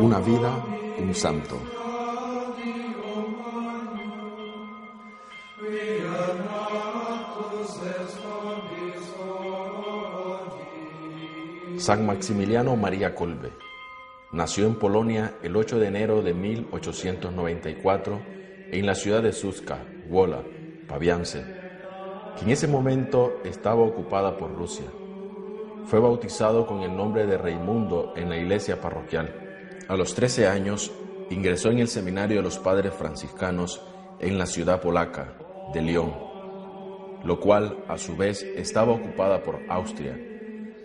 Una vida, un santo. San Maximiliano María Kolbe nació en Polonia el 8 de enero de 1894 en la ciudad de Suska, Wola, Pabiance, que en ese momento estaba ocupada por Rusia. Fue bautizado con el nombre de Raimundo en la iglesia parroquial. A los 13 años ingresó en el seminario de los padres franciscanos en la ciudad polaca de León, lo cual a su vez estaba ocupada por Austria,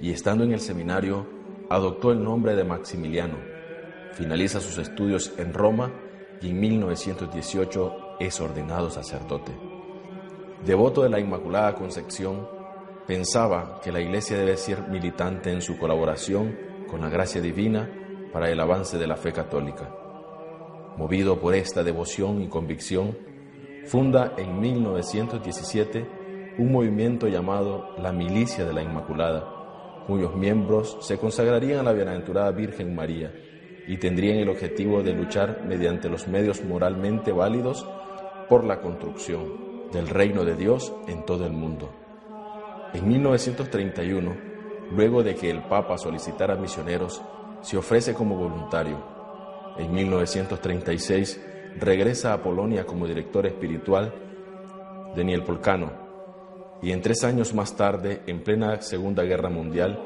y estando en el seminario adoptó el nombre de Maximiliano. Finaliza sus estudios en Roma y en 1918 es ordenado sacerdote. Devoto de la Inmaculada Concepción, pensaba que la Iglesia debe ser militante en su colaboración con la gracia divina para el avance de la fe católica. Movido por esta devoción y convicción, funda en 1917 un movimiento llamado la Milicia de la Inmaculada, cuyos miembros se consagrarían a la Bienaventurada Virgen María y tendrían el objetivo de luchar mediante los medios moralmente válidos por la construcción del reino de Dios en todo el mundo. En 1931, luego de que el Papa solicitara misioneros, se ofrece como voluntario. En 1936 regresa a Polonia como director espiritual de Nielpolcano y en tres años más tarde, en plena Segunda Guerra Mundial,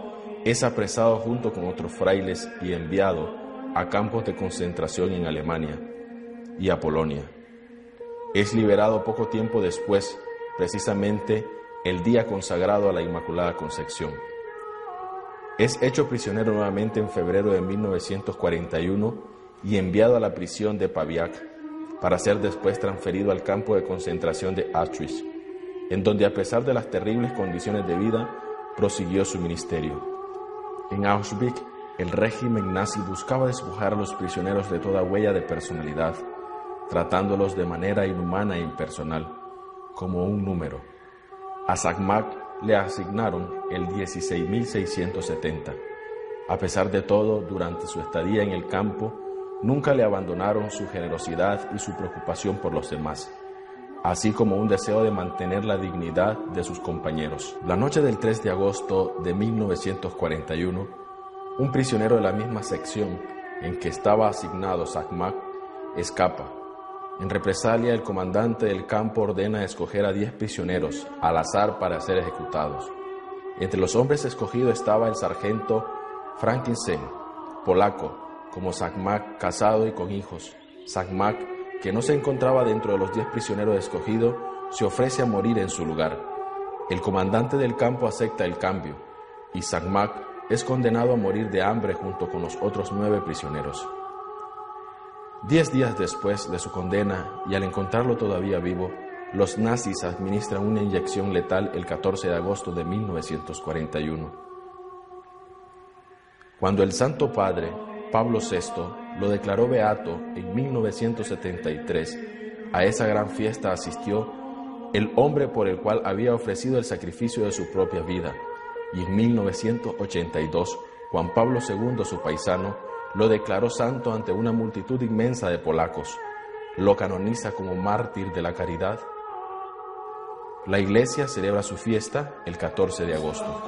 es apresado junto con otros frailes y enviado a campos de concentración en Alemania y a Polonia. Es liberado poco tiempo después, precisamente el día consagrado a la Inmaculada Concepción. Es hecho prisionero nuevamente en febrero de 1941 y enviado a la prisión de Paviak para ser después transferido al campo de concentración de Auschwitz, en donde a pesar de las terribles condiciones de vida, prosiguió su ministerio. En Auschwitz, el régimen nazi buscaba despojar a los prisioneros de toda huella de personalidad, tratándolos de manera inhumana e impersonal, como un número. A Sagmak le asignaron el 16.670. A pesar de todo, durante su estadía en el campo, nunca le abandonaron su generosidad y su preocupación por los demás, así como un deseo de mantener la dignidad de sus compañeros. La noche del 3 de agosto de 1941, un prisionero de la misma sección en que estaba asignado Sakmak escapa en represalia, el comandante del campo ordena escoger a diez prisioneros al azar para ser ejecutados. Entre los hombres escogidos estaba el sargento Frankenstein, polaco, como Sakmak, casado y con hijos. Sakmak, que no se encontraba dentro de los diez prisioneros escogidos, se ofrece a morir en su lugar. El comandante del campo acepta el cambio y Sakmak es condenado a morir de hambre junto con los otros nueve prisioneros. Diez días después de su condena y al encontrarlo todavía vivo, los nazis administran una inyección letal el 14 de agosto de 1941. Cuando el Santo Padre, Pablo VI, lo declaró beato en 1973, a esa gran fiesta asistió el hombre por el cual había ofrecido el sacrificio de su propia vida, y en 1982, Juan Pablo II, su paisano, lo declaró santo ante una multitud inmensa de polacos. Lo canoniza como mártir de la caridad. La iglesia celebra su fiesta el 14 de agosto.